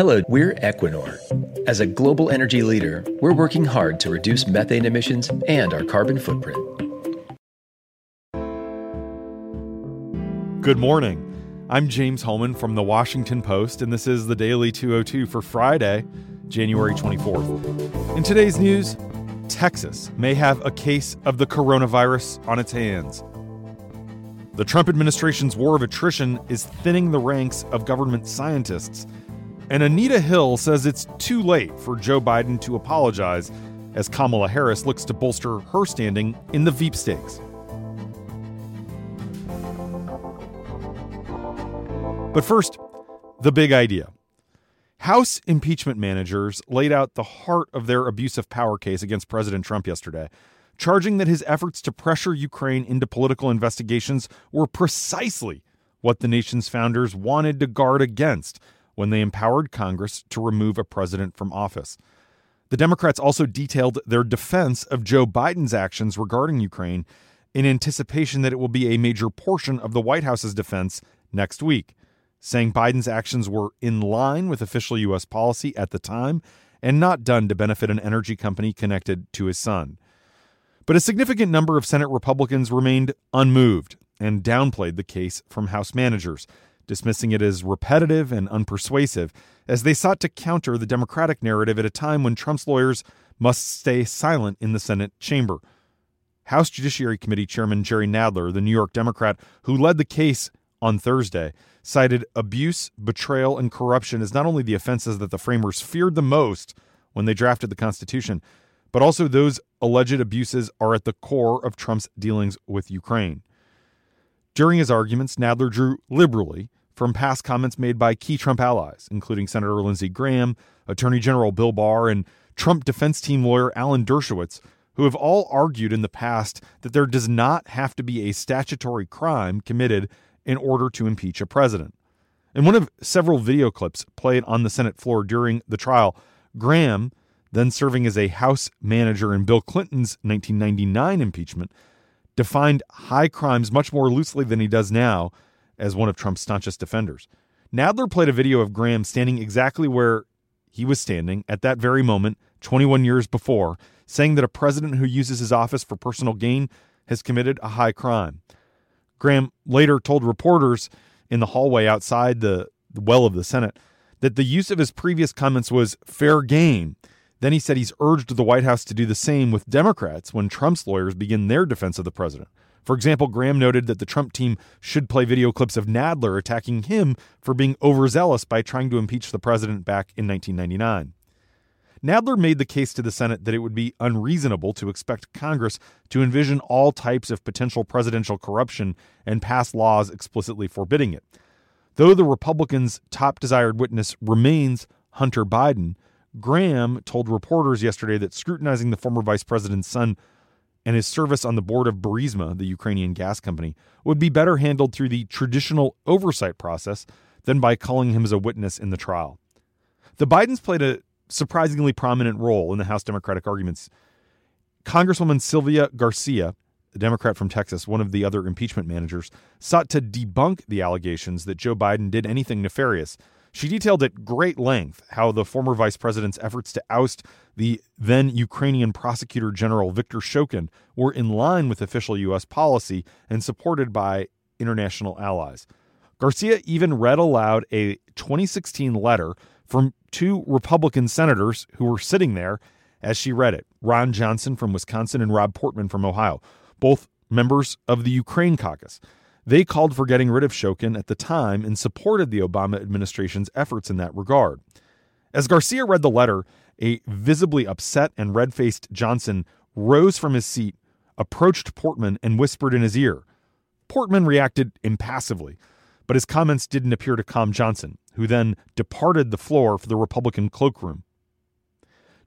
Hello, we're Equinor. As a global energy leader, we're working hard to reduce methane emissions and our carbon footprint. Good morning. I'm James Hohmann from the Washington Post, and this is the Daily 202 for Friday, January 24th. In today's news, Texas may have a case of the coronavirus on its hands. The Trump administration's war of attrition is thinning the ranks of government scientists. And Anita Hill says it's too late for Joe Biden to apologize as Kamala Harris looks to bolster her standing in the Veep stakes. But first, the big idea. House impeachment managers laid out the heart of their abuse of power case against President Trump yesterday, charging that his efforts to pressure Ukraine into political investigations were precisely what the nation's founders wanted to guard against when they empowered Congress to remove a president from office. The Democrats also detailed their defense of Joe Biden's actions regarding Ukraine in anticipation that it will be a major portion of the White House's defense next week saying Biden's actions were in line with official U.S. policy at the time and not done to benefit an energy company connected to his son. But a significant number of Senate Republicans remained unmoved and downplayed the case from House managers, dismissing it as repetitive and unpersuasive as they sought to counter the Democratic narrative at a time when Trump's lawyers must stay silent in the Senate chamber. House Judiciary Committee Chairman Jerry Nadler, the New York Democrat who led the case on Thursday, cited abuse, betrayal, and corruption as not only the offenses that the framers feared the most when they drafted the Constitution, but also those alleged abuses are at the core of Trump's dealings with Ukraine. During his arguments, Nadler drew liberally from past comments made by key Trump allies, including Senator Lindsey Graham, Attorney General Bill Barr, and Trump defense team lawyer Alan Dershowitz, who have all argued in the past that there does not have to be a statutory crime committed in order to impeach a president. In one of several video clips played on the Senate floor during the trial, Graham, then serving as a House manager in Bill Clinton's 1999 impeachment, defined high crimes much more loosely than he does now as one of Trump's staunchest defenders. Nadler played a video of Graham standing exactly where he was standing at that very moment, 21 years before, saying that a president who uses his office for personal gain has committed a high crime. Graham later told reporters in the hallway outside the, well of the Senate that the use of his previous comments was fair game. Then he said he's urged the White House to do the same with Democrats when Trump's lawyers begin their defense of the president. For example, Graham noted that the Trump team should play video clips of Nadler attacking him for being overzealous by trying to impeach the president back in 1999. Nadler made the case to the Senate that it would be unreasonable to expect Congress to envision all types of potential presidential corruption and pass laws explicitly forbidding it. Though the Republicans' top desired witness remains Hunter Biden, Graham told reporters yesterday that scrutinizing the former vice president's son and his service on the board of Burisma, the Ukrainian gas company, would be better handled through the traditional oversight process than by calling him as a witness in the trial. The Bidens played a surprisingly prominent role in the House Democratic arguments. Congresswoman Sylvia Garcia, a Democrat from Texas, one of the other impeachment managers, sought to debunk the allegations that Joe Biden did anything nefarious. She detailed at great length how the former vice president's efforts to oust the then Ukrainian prosecutor general Viktor Shokin were in line with official U.S. policy and supported by international allies. Garcia even read aloud a 2016 letter from two Republican senators who were sitting there as she read it Ron Johnson from Wisconsin and Rob Portman from Ohio, both members of the Ukraine caucus. They called for getting rid of Shokin at the time and supported the Obama administration's efforts in that regard. As Garcia read the letter, a visibly upset and red faced Johnson rose from his seat, approached Portman, and whispered in his ear. Portman reacted impassively, but his comments didn't appear to calm Johnson, who then departed the floor for the Republican cloakroom.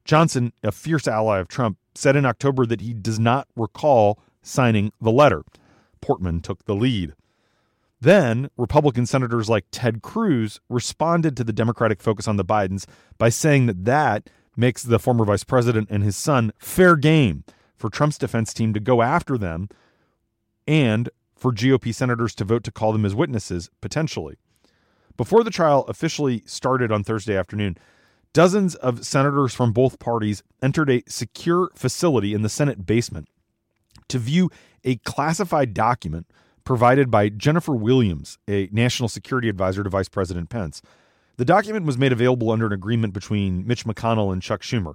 Johnson, a fierce ally of Trump, said in October that he does not recall signing the letter. Portman took the lead. Then, Republican senators like Ted Cruz responded to the Democratic focus on the Bidens by saying that that makes the former vice president and his son fair game for Trump's defense team to go after them and for GOP senators to vote to call them as witnesses, potentially. Before the trial officially started on Thursday afternoon, dozens of senators from both parties entered a secure facility in the Senate basement to view a classified document provided by Jennifer Williams, a national security advisor to Vice President Pence. The document was made available under an agreement between Mitch McConnell and Chuck Schumer.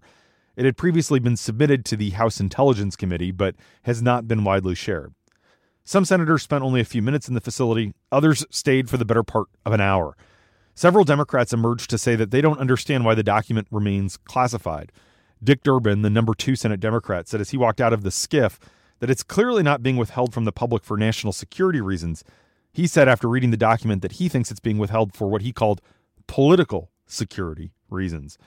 It had previously been submitted to the House Intelligence Committee, but has not been widely shared. Some senators spent only a few minutes in the facility, others stayed for the better part of an hour. Several Democrats emerged to say that they don't understand why the document remains classified. Dick Durbin, the number two Senate Democrat, said as he walked out of the SCIF that it's clearly not being withheld from the public for national security reasons. He said after reading the document that he thinks it's being withheld for what he called political security reasons.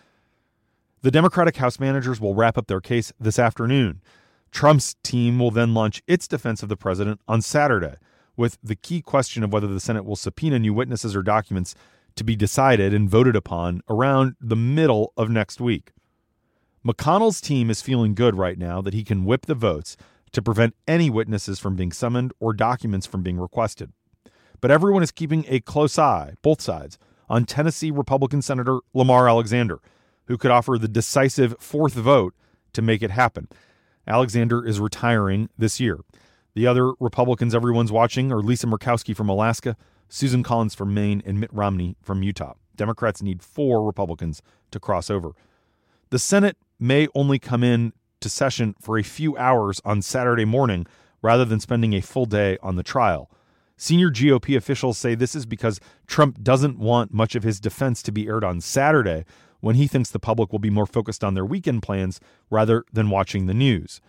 The Democratic House managers will wrap up their case this afternoon. Trump's team will then launch its defense of the president on Saturday, with the key question of whether the Senate will subpoena new witnesses or documents to be decided and voted upon around the middle of next week. McConnell's team is feeling good right now that he can whip the votes to prevent any witnesses from being summoned or documents from being requested. But everyone is keeping a close eye, both sides, on Tennessee Republican Senator Lamar Alexander, who could offer the decisive fourth vote to make it happen. Alexander is retiring this year. The other Republicans everyone's watching are Lisa Murkowski from Alaska, Susan Collins from Maine, and Mitt Romney from Utah. Democrats need four Republicans to cross over. The Senate may only come in to session for a few hours on Saturday morning rather than spending a full day on the trial. Senior GOP officials say this is because Trump doesn't want much of his defense to be aired on Saturday when he thinks the public will be more focused on their weekend plans rather than watching the news.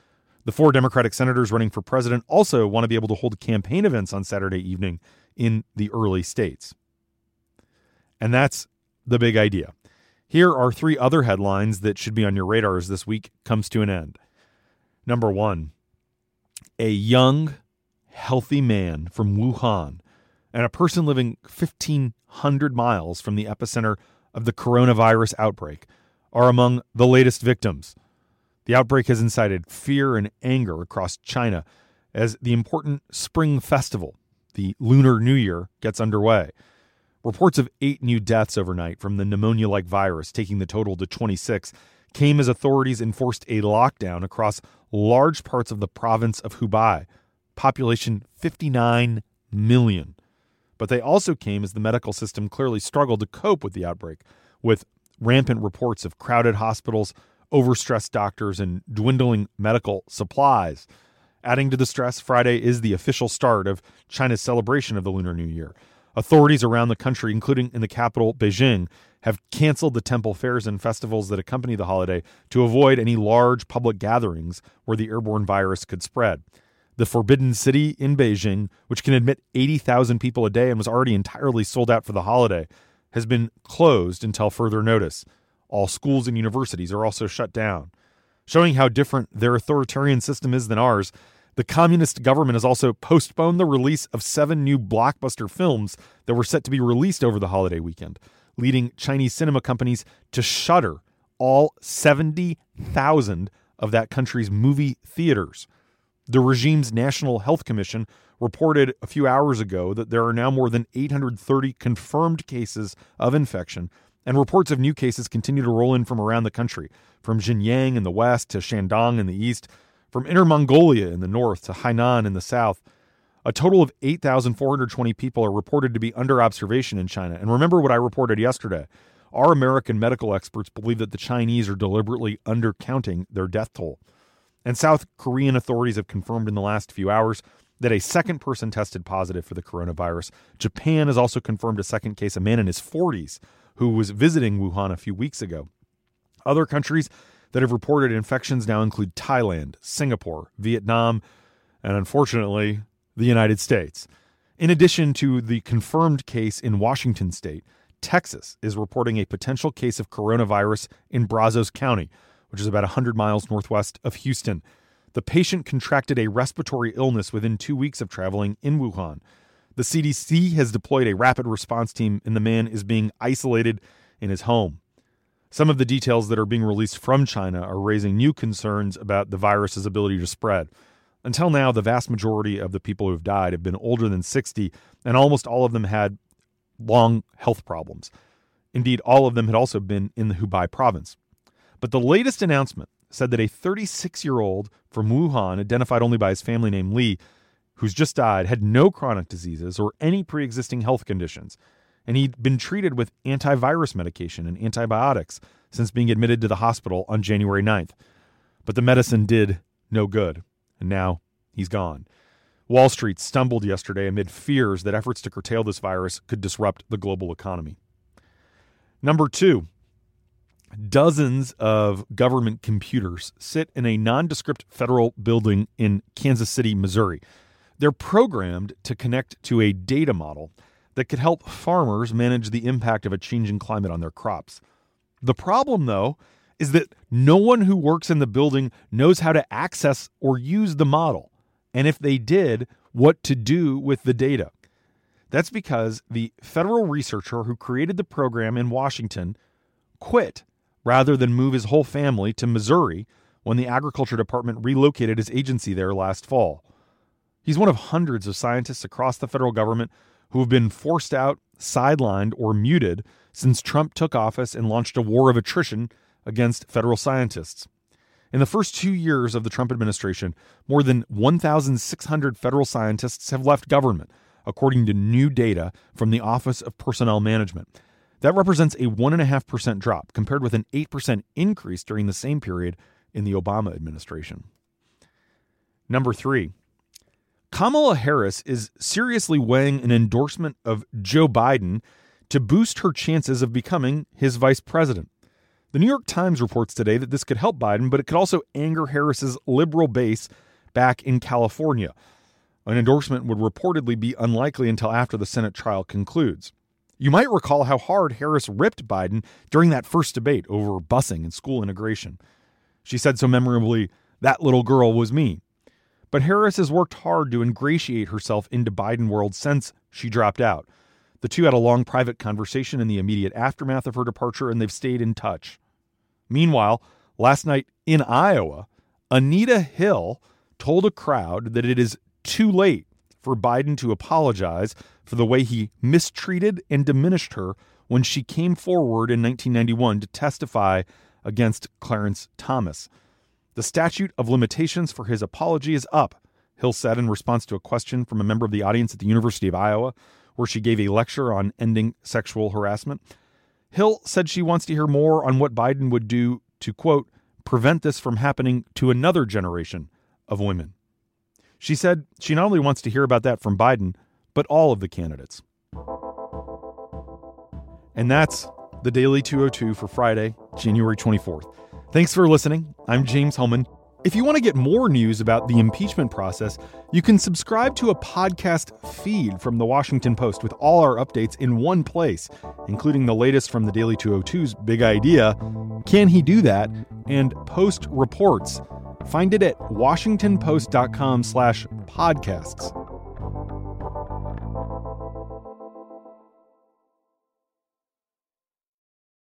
The four Democratic senators running for president also want to be able to hold campaign events on Saturday evening in the early states. And that's the big idea. Here are three other headlines that should be on your radar as this week comes to an end. Number one, a young, healthy man from Wuhan and a person living 1,500 miles from the epicenter of the coronavirus outbreak are among the latest victims. The outbreak has incited fear and anger across China as the important Spring Festival, the Lunar New Year, gets underway. Reports of eight new deaths overnight from the pneumonia like virus, taking the total to 26, came as authorities enforced a lockdown across large parts of the province of Hubei, population 59 million. But they also came as the medical system clearly struggled to cope with the outbreak, with rampant reports of crowded hospitals, overstressed doctors, and dwindling medical supplies. Adding to the stress, Friday is the official start of China's celebration of the Lunar New Year. Authorities around the country, including in the capital, Beijing, have canceled the temple fairs and festivals that accompany the holiday to avoid any large public gatherings where the airborne virus could spread. The Forbidden City in Beijing, which can admit 80,000 people a day and was already entirely sold out for the holiday, has been closed until further notice. All schools and universities are also shut down. Showing how different their authoritarian system is than ours, the communist government has also postponed the release of seven new blockbuster films that were set to be released over the holiday weekend, leading Chinese cinema companies to shutter all 70,000 of that country's movie theaters. The regime's National Health Commission reported a few hours ago that there are now more than 830 confirmed cases of infection, and reports of new cases continue to roll in from around the country, from Xinjiang in the west to Shandong in the east from Inner Mongolia in the north to Hainan in the south. A total of 8,420 people are reported to be under observation in China. And remember what I reported yesterday. Our American medical experts believe that the Chinese are deliberately undercounting their death toll. And South Korean authorities have confirmed in the last few hours that a second person tested positive for the coronavirus. Japan has also confirmed a second case, a man in his 40s who was visiting Wuhan a few weeks ago. Other countries that have reported infections now include Thailand, Singapore, Vietnam, and unfortunately, the United States. In addition to the confirmed case in Washington state, Texas is reporting a potential case of coronavirus in Brazos County, which is about 100 miles northwest of Houston. The patient contracted a respiratory illness within two weeks of traveling in Wuhan. The CDC has deployed a rapid response team, and the man is being isolated in his home. Some of the details that are being released from China are raising new concerns about the virus's ability to spread. Until now, the vast majority of the people who have died have been older than 60, and almost all of them had long health problems. Indeed, all of them had also been in the Hubei province. But the latest announcement said that a 36 year old from Wuhan, identified only by his family name Li, who's just died, had no chronic diseases or any pre existing health conditions. And he'd been treated with antivirus medication and antibiotics since being admitted to the hospital on January 9th. But the medicine did no good, and now he's gone. Wall Street stumbled yesterday amid fears that efforts to curtail this virus could disrupt the global economy. Number two, dozens of government computers sit in a nondescript federal building in Kansas City, Missouri. They're programmed to connect to a data model that could help farmers manage the impact of a changing climate on their crops. The problem, though, is that no one who works in the building knows how to access or use the model, and if they did, what to do with the data. That's because the federal researcher who created the program in Washington quit rather than move his whole family to Missouri when the Agriculture Department relocated his agency there last fall. He's one of hundreds of scientists across the federal government who have been forced out, sidelined, or muted since Trump took office and launched a war of attrition against federal scientists. In the first two years of the Trump administration, more than 1,600 federal scientists have left government, according to new data from the Office of Personnel Management. That represents a 1.5% drop, compared with an 8% increase during the same period in the Obama administration. Number three, Kamala Harris is seriously weighing an endorsement of Joe Biden to boost her chances of becoming his vice president. The New York Times reports today that this could help Biden, but it could also anger Harris's liberal base back in California. An endorsement would reportedly be unlikely until after the Senate trial concludes. You might recall how hard Harris ripped Biden during that first debate over busing and school integration. She said so memorably, That little girl was me. But Harris has worked hard to ingratiate herself into Biden world since she dropped out. The two had a long private conversation in the immediate aftermath of her departure, and they've stayed in touch. Meanwhile, last night in Iowa, Anita Hill told a crowd that it is too late for Biden to apologize for the way he mistreated and diminished her when she came forward in 1991 to testify against Clarence Thomas. The statute of limitations for his apology is up, Hill said in response to a question from a member of the audience at the University of Iowa, where she gave a lecture on ending sexual harassment. Hill said she wants to hear more on what Biden would do to, quote, prevent this from happening to another generation of women. She said she not only wants to hear about that from Biden, but all of the candidates. And that's the Daily 202 for Friday, January 24th. Thanks for listening. I'm James Hohmann. If you want to get more news about the impeachment process, you can subscribe to a podcast feed from the Washington Post with all our updates in one place, including the latest from the Daily 202's Big Idea. Can he do that? And Post reports. Find it at washingtonpost.com slash podcasts.